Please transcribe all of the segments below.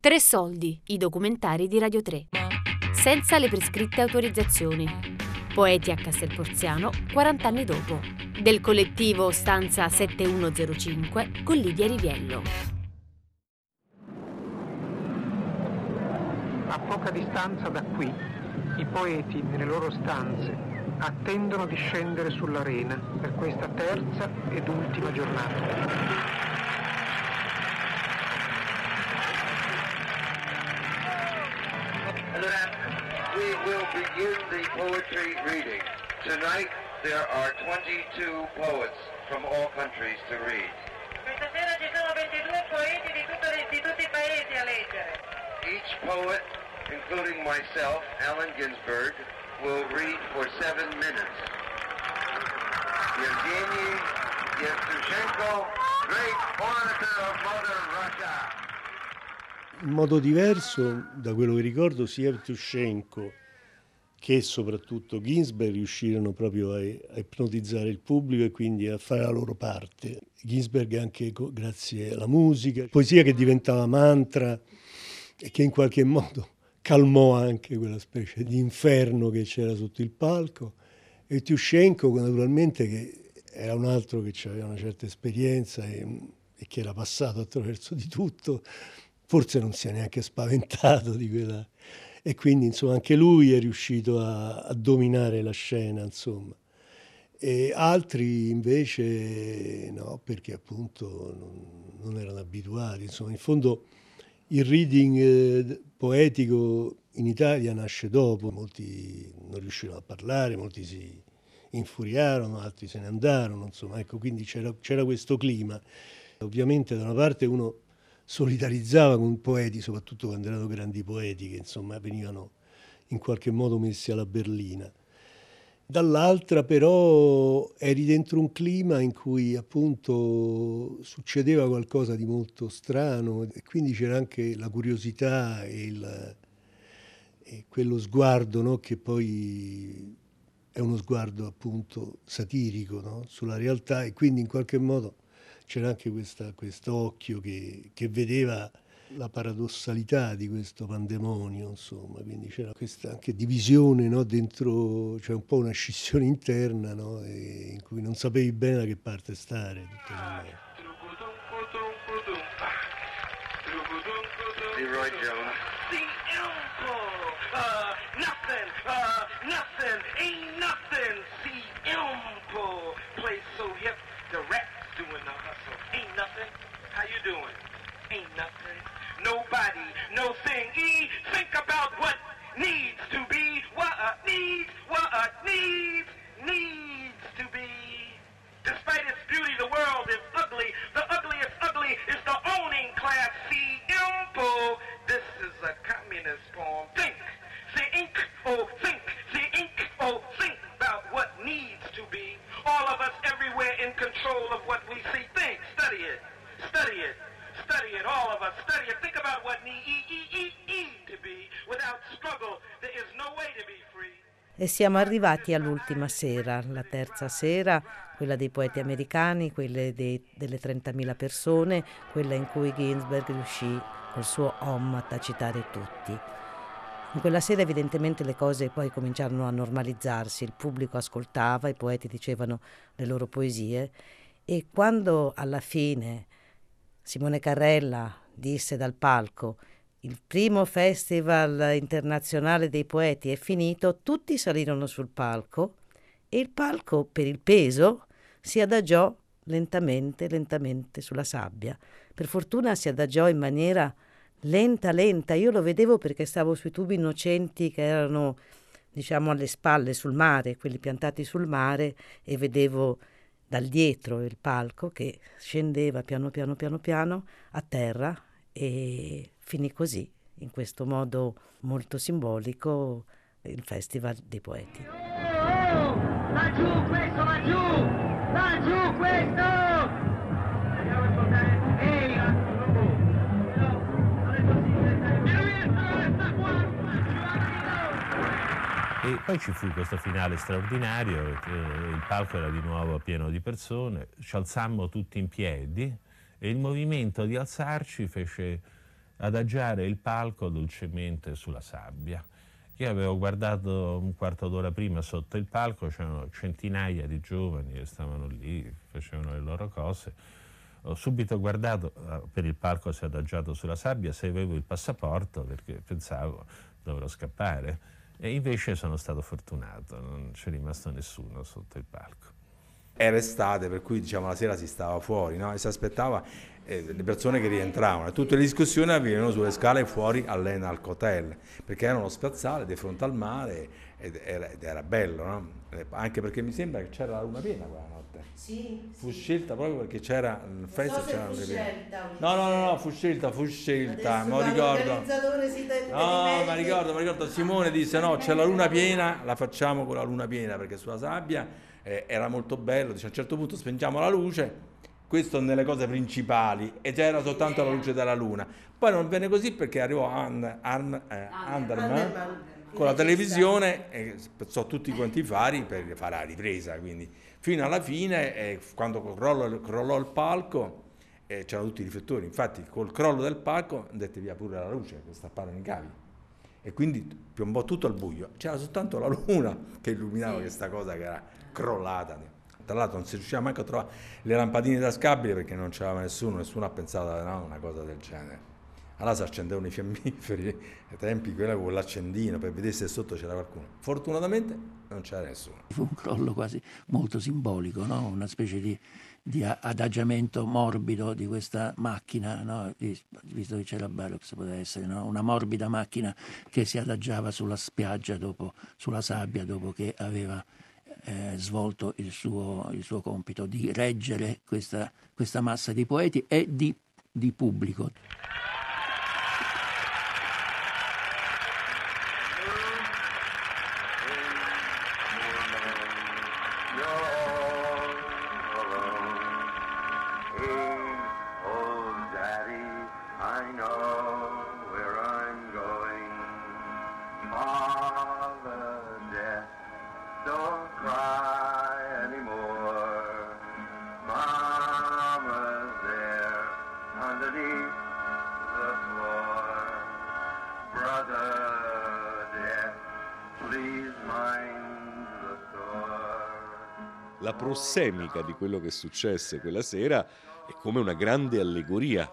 Tre soldi, i documentari di Radio 3. Senza le prescritte autorizzazioni. Poeti a Castelporziano 40 anni dopo. Del collettivo Stanza 7105 con Lidia Riviello. A poca distanza da qui, i poeti nelle loro stanze attendono di scendere sull'arena per questa terza ed ultima giornata. Will begin the poetry reading. Tonight there are 22 poets from all countries to read. Questa sera ci sono 22 poeti di, tutto, di tutti paesi a leggere. Each poet, including myself, Allen Ginsberg, will read for seven minutes. Yevgeny Yevtushenko, great orator of modern Russia. In modo diverso da quello che ricordo sia Yevtushenko che soprattutto Ginsberg riuscirono proprio a, a, ipnotizzare il pubblico e quindi a fare la loro parte. Ginsberg anche grazie alla musica, poesia che diventava mantra e che in qualche modo calmò anche quella specie di inferno che c'era sotto il palco. E Tiushenko naturalmente che era un altro che aveva una certa esperienza e, e che era passato attraverso di tutto, forse non si è neanche spaventato di quella e quindi insomma anche lui è riuscito a, a dominare la scena insomma. E altri invece no perché appunto non, non erano abituati. Insomma in fondo il reading eh, poetico in Italia nasce dopo. Molti non riuscirono a parlare molti si infuriarono altri se ne andarono insomma. Ecco quindi c'era, c'era questo clima. Ovviamente da una parte uno solidarizzava con poeti, soprattutto quando erano grandi poeti che insomma venivano in qualche modo messi alla berlina. Dall'altra però eri dentro un clima in cui appunto succedeva qualcosa di molto strano e quindi c'era anche la curiosità e, il, e quello sguardo no? che poi è uno sguardo appunto satirico no? sulla realtà e quindi in qualche modo c'era anche questo occhio che, che, vedeva la paradossalità di questo pandemonio, insomma, quindi c'era questa anche divisione no, dentro, cioè un po' una scissione interna no, in cui non sapevi bene da che parte stare. Leroy Jones. Uh, nothing, uh, nothing, ain't nothing. See, E siamo arrivati all'ultima sera, la terza sera, quella dei poeti americani, quella dei, delle 30.000 persone, quella in cui Ginsberg riuscì col suo Om a tacitare tutti. In quella sera evidentemente le cose poi cominciarono a normalizzarsi, il pubblico ascoltava, i poeti dicevano le loro poesie e quando alla fine Simone Carrella disse dal palco il primo festival internazionale dei poeti è finito, tutti salirono sul palco e il palco per il peso si adagiò lentamente, lentamente sulla sabbia. Per fortuna si adagiò in maniera lenta, lenta. Io lo vedevo perché stavo sui tubi innocenti che erano, diciamo, alle spalle sul mare, quelli piantati sul mare, e vedevo dal dietro il palco che scendeva piano piano piano piano a terra e finì così, in questo modo molto simbolico, il Festival dei Poeti. Laggiù questo, laggiù! Laggiù questo! E poi ci fu questo finale straordinario, il palco era di nuovo pieno di persone, ci alzammo tutti in piedi e il movimento di alzarci fece adagiare il palco dolcemente sulla sabbia. Io avevo guardato un quarto d'ora prima sotto il palco, c'erano centinaia di giovani che stavano lì, facevano le loro cose. Ho subito guardato, eh, per il palco si è adagiato sulla sabbia, se avevo il passaporto perché pensavo dovrò scappare. E invece sono stato fortunato, non c'è rimasto nessuno sotto il palco. Era estate, per cui diciamo, la sera si stava fuori no? e si aspettava eh, le persone che rientravano. Tutte le discussioni avvenivano sulle scale fuori all'Enalc Hotel, perché era uno spiazzale di fronte al mare ed era, ed era bello, no? Eh, anche perché mi sembra che c'era la luna piena quella notte. Sì. Fu scelta proprio perché c'era il festa so c'era fu scelta, No, no, no, no, fu scelta, fu scelta, lo ricordo. No, ma ricordo, ma ricordo, Simone disse no, c'è la luna piena, la facciamo con la luna piena perché sulla sabbia eh, era molto bello, dice a un certo punto spengiamo la luce, questo nelle cose principali e c'era soltanto la luce della luna. Poi non venne così perché arrivò An- eh, Anderman Anderman, con la televisione e spezzò tutti quanti i fari per fare la ripresa, quindi fino alla fine eh, quando crollò, crollò il palco eh, c'erano tutti i riflettori, infatti col crollo del palco andette via pure la luce per stappare i cavi. E quindi piombò tutto al buio, c'era soltanto la luna che illuminava questa cosa che era crollata. Tra l'altro non si riusciva manco a trovare le lampadine tascabili perché non c'era nessuno, nessuno ha pensato a no, una cosa del genere. Allora si accendevano i fiammiferi, ai tempi quella con l'accendino per vedere se sotto c'era qualcuno. Fortunatamente non c'era nessuno. Fu un crollo quasi molto simbolico, no? una specie di, di adagiamento morbido di questa macchina, no? Visto che c'era Barox, poteva essere no? una morbida macchina che si adagiava sulla spiaggia, dopo, sulla sabbia, dopo che aveva eh, svolto il suo, il suo compito di reggere questa, questa massa di poeti e di, di pubblico. La prossemica di quello che successe quella sera è come una grande allegoria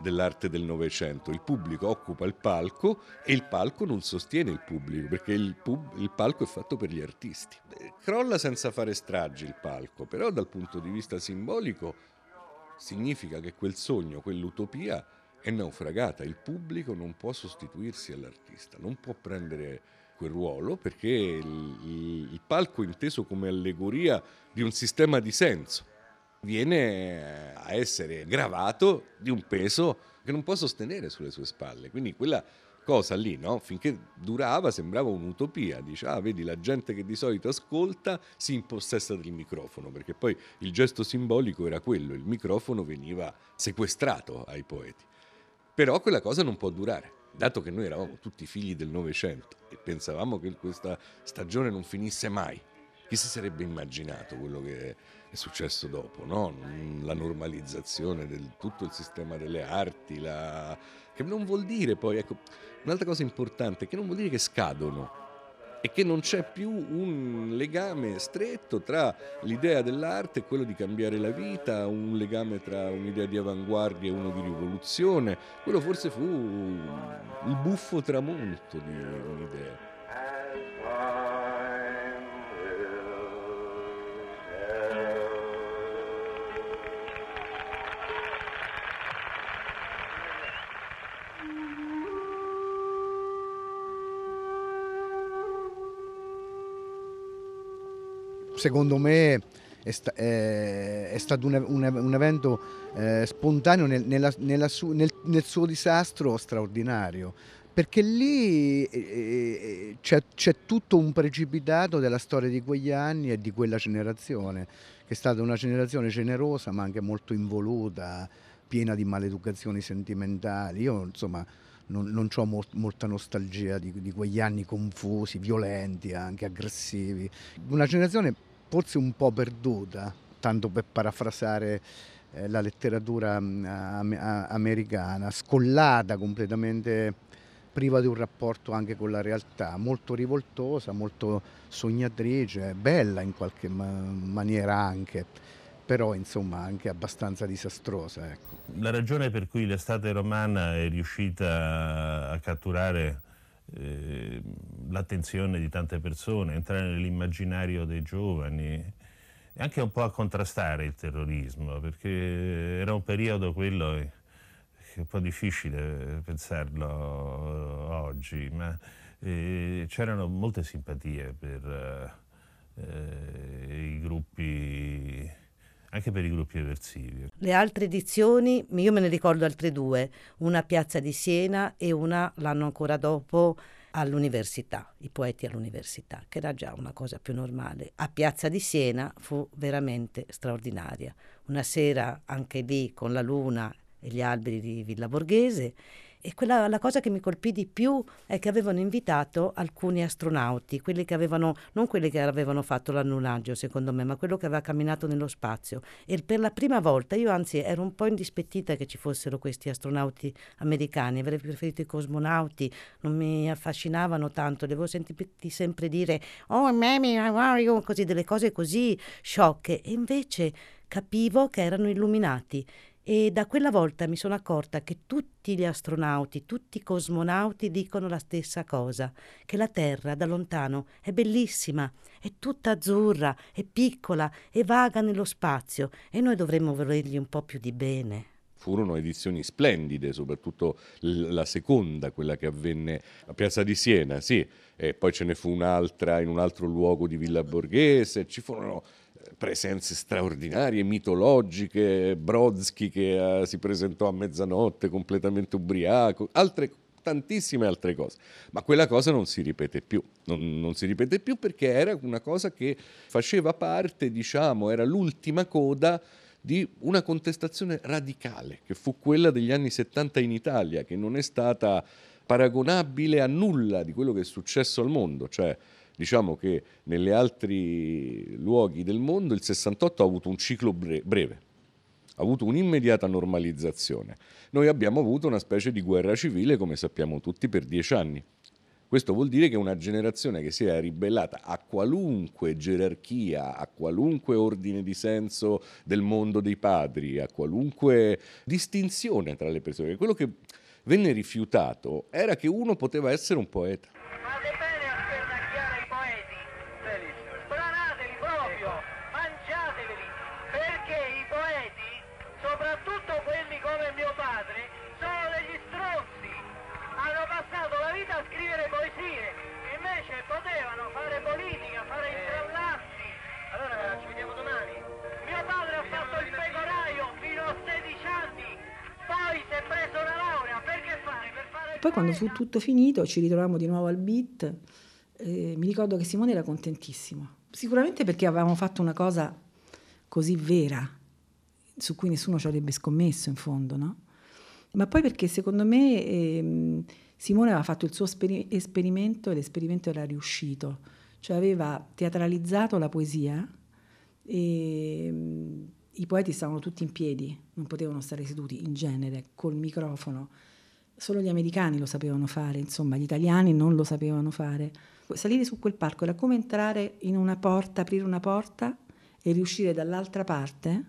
dell'arte del Novecento. Il pubblico occupa il palco e il palco non sostiene il pubblico perché il, pub- il palco è fatto per gli artisti. Eh, Crolla senza fare stragi il palco, però dal punto di vista simbolico significa che quel sogno, quell'utopia è naufragata. Il pubblico non può sostituirsi all'artista, non può prendere quel ruolo perché il, il- palco inteso come allegoria di un sistema di senso viene a essere gravato di un peso che non può sostenere sulle sue spalle. Quindi quella cosa lì, no? finché durava, sembrava un'utopia. Dice, ah, vedi, la gente che di solito ascolta si impossessa del microfono, perché poi il gesto simbolico era quello, il microfono veniva sequestrato ai poeti. Però quella cosa non può durare, dato che noi eravamo tutti figli del Novecento e pensavamo che questa stagione non finisse mai. Chi si sarebbe immaginato quello che è successo dopo, no? La normalizzazione del tutto il sistema delle arti, la... che non vuol dire poi, ecco, un'altra cosa importante, che non vuol dire che scadono e che non c'è più un legame stretto tra l'idea dell'arte e quello di cambiare la vita, un legame tra un'idea di avanguardia e uno di rivoluzione. Quello forse fu il buffo tramonto di un'idea. Secondo me è, sta- è- è stato un, un- un evento eh, spontaneo nel, nella- nella su- nel- nel suo disastro straordinario. Perché lì eh, eh, c'è, tutto un precipitato della storia di quegli anni e di quella generazione, che è stata una generazione generosa ma anche molto involuta, piena di maleducazioni sentimentali. Io insomma non, non ho molta nostalgia di, di quegli anni confusi, violenti, anche aggressivi. Una generazione forse un po' perduta, tanto per parafrasare eh, la letteratura a- americana, scollata completamente priva di un rapporto anche con la realtà, molto rivoltosa, molto sognatrice, bella in qualche ma- maniera anche, però insomma anche abbastanza disastrosa. Ecco. La ragione per cui l'estate romana è riuscita a catturare eh, l'attenzione di tante persone, entrare nell'immaginario dei giovani e anche un po' a contrastare il terrorismo, perché era un periodo quello che è un po' difficile pensarlo oggi, ma eh, c'erano molte simpatie per eh, i gruppi anche per i gruppi eversivi. Le altre edizioni, io me ne ricordo altre due, una a Piazza di Siena e una l'anno ancora dopo all'università, i poeti all'università, che era già una cosa più normale. A Piazza di Siena fu veramente straordinaria. Una sera anche lì con la luna e gli alberi di Villa Borghese e quella, la cosa che mi colpì di più è che avevano invitato alcuni astronauti, quelli che avevano, non quelli che avevano fatto l'annullaggio secondo me, ma quello che aveva camminato nello spazio. E per la prima volta io anzi ero un po' indispettita che ci fossero questi astronauti americani, avrei preferito i cosmonauti, non mi affascinavano tanto, devo sentirti sempre dire oh mammy, how are you? Così, delle cose così sciocche. E invece capivo che erano illuminati e da quella volta mi sono accorta che tutti gli astronauti, tutti i cosmonauti dicono la stessa cosa, che la Terra da lontano è bellissima, è tutta azzurra, è piccola, è vaga nello spazio e noi dovremmo volergli un po' più di bene. Furono edizioni splendide, soprattutto la seconda, quella che avvenne a Piazza di Siena, sì, e poi ce ne fu un'altra in un altro luogo di Villa Borghese, ci furono presenze straordinarie, mitologiche, Brodsky che uh, si presentò a mezzanotte completamente ubriaco, altre, tantissime altre cose. Ma quella cosa non si ripete più, non, non, si ripete più perché era una cosa che faceva parte, diciamo, era l'ultima coda di una contestazione radicale, che fu quella degli anni 70 in Italia, che non è stata paragonabile a nulla di quello che è successo al mondo, cioè diciamo che negli altri luoghi del mondo il 68 ha avuto un ciclo breve, ha avuto un'immediata normalizzazione. Noi abbiamo avuto una specie di guerra civile, come sappiamo tutti, per dieci anni. Questo vuol dire che una generazione che si è ribellata a qualunque gerarchia, a qualunque ordine di senso del mondo dei padri, a qualunque distinzione tra le persone, quello che venne rifiutato era che uno poteva essere un poeta. Poi quando fu tutto finito ci ritrovammo di nuovo al beat, eh, mi ricordo che Simone era contentissimo, sicuramente perché avevamo fatto una cosa così vera, su cui nessuno ci avrebbe scommesso in fondo, no? Ma poi perché secondo me... Eh, Simone aveva fatto il suo speri- esperimento e l'esperimento era riuscito, cioè aveva teatralizzato la poesia e mm, i poeti stavano tutti in piedi, non potevano stare seduti in genere, col microfono. Solo gli americani lo sapevano fare, insomma, gli italiani non lo sapevano fare. Salire su quel palco era come entrare in una porta, aprire una porta e riuscire dall'altra parte.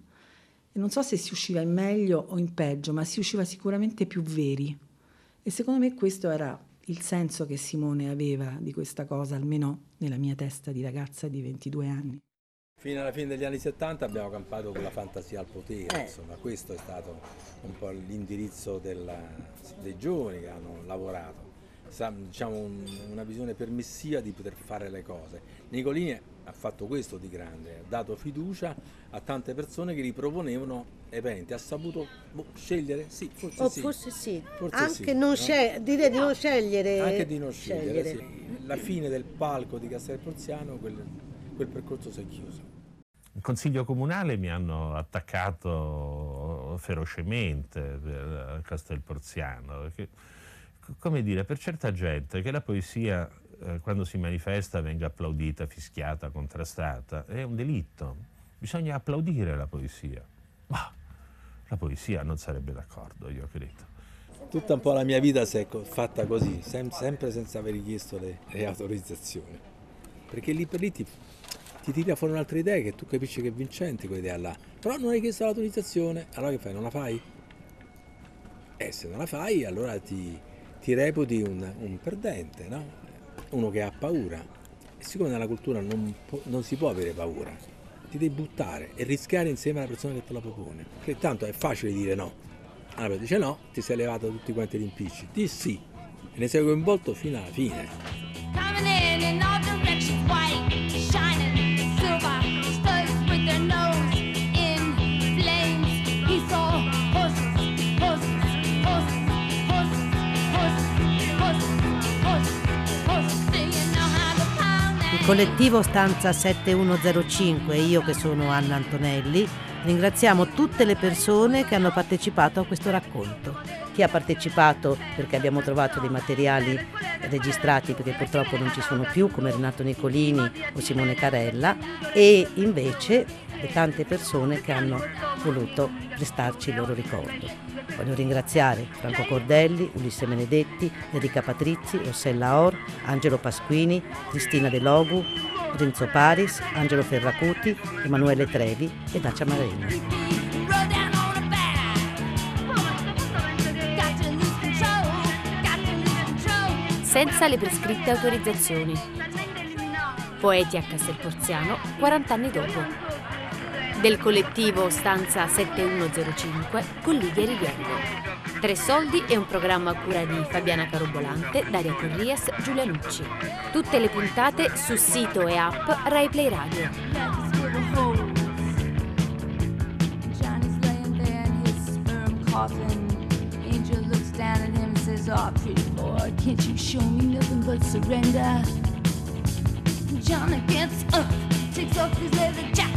E non so se si usciva in meglio o in peggio, ma si usciva sicuramente più veri. E secondo me questo era il senso che Simone aveva di questa cosa, almeno nella mia testa di ragazza di 22 anni. Fino alla fine degli anni 70 abbiamo campato con la fantasia al potere, eh. insomma questo è stato un po' l'indirizzo della, dei giovani che hanno lavorato diciamo, un, una visione permissiva di poter fare le cose. Nicolini ha fatto questo di grande, ha dato fiducia a tante persone che gli proponevano eventi, ha saputo boh, scegliere? Sì, forse o sì. Forse sì. Forse Anche sì, non no? scel- dire di non scegliere. Anche di non scegliere, scegliere. Sì. La fine del palco di Castel Porziano, quel, quel percorso si è chiuso. In consiglio comunale mi hanno attaccato ferocemente per Castel Porziano, perché come dire, per certa gente che la poesia eh, quando si manifesta venga applaudita, fischiata, contrastata, è un delitto. Bisogna applaudire la poesia. Ma la poesia non sarebbe d'accordo, io credo. Tutta un po' la mia vita si è fatta così, sem- sempre senza aver chiesto le, le autorizzazioni. Perché lì per lì ti, ti tira fuori un'altra idea che tu capisci che è vincente quell'idea là. Però non hai chiesto l'autorizzazione, allora che fai? Non la fai? E se non la fai, allora ti, ti reputi un, un perdente, no? Uno che ha paura. E siccome nella cultura non, non si può avere paura, ti devi buttare e rischiare insieme alla persona che te la propone. Che tanto è facile dire no. Allora dice no, ti sei levato tutti quanti gli impicci. Di sì, e ne sei coinvolto fino alla fine. Collettivo Stanza 7105 e io che sono Anna Antonelli ringraziamo tutte le persone che hanno partecipato a questo racconto. Chi ha partecipato perché abbiamo trovato dei materiali registrati perché purtroppo non ci sono più come Renato Nicolini o Simone Carella e invece le tante persone che hanno voluto prestarci il loro ricordo. Voglio ringraziare Franco Cordelli, Ulisse Benedetti, Enrica Patrizzi, Rossella Or, Angelo Pasquini, Cristina De Logu, Renzo Paris, Angelo Ferracuti, Emanuele Trevi e Dacia Marina. Senza le prescritte autorizzazioni. Poeti a Castelporziano 40 anni dopo. Del collettivo Stanza 7105 con Lidia Riviello. Tre soldi è un programma a cura di Fabiana Carobolante, Daria Corrias, Giulia Lucci. Tutte le puntate su sito e app Rai Play Radio. Oh, pretty boy, can't you show me nothing but surrender? Johnny gets up, takes off his leather jacket,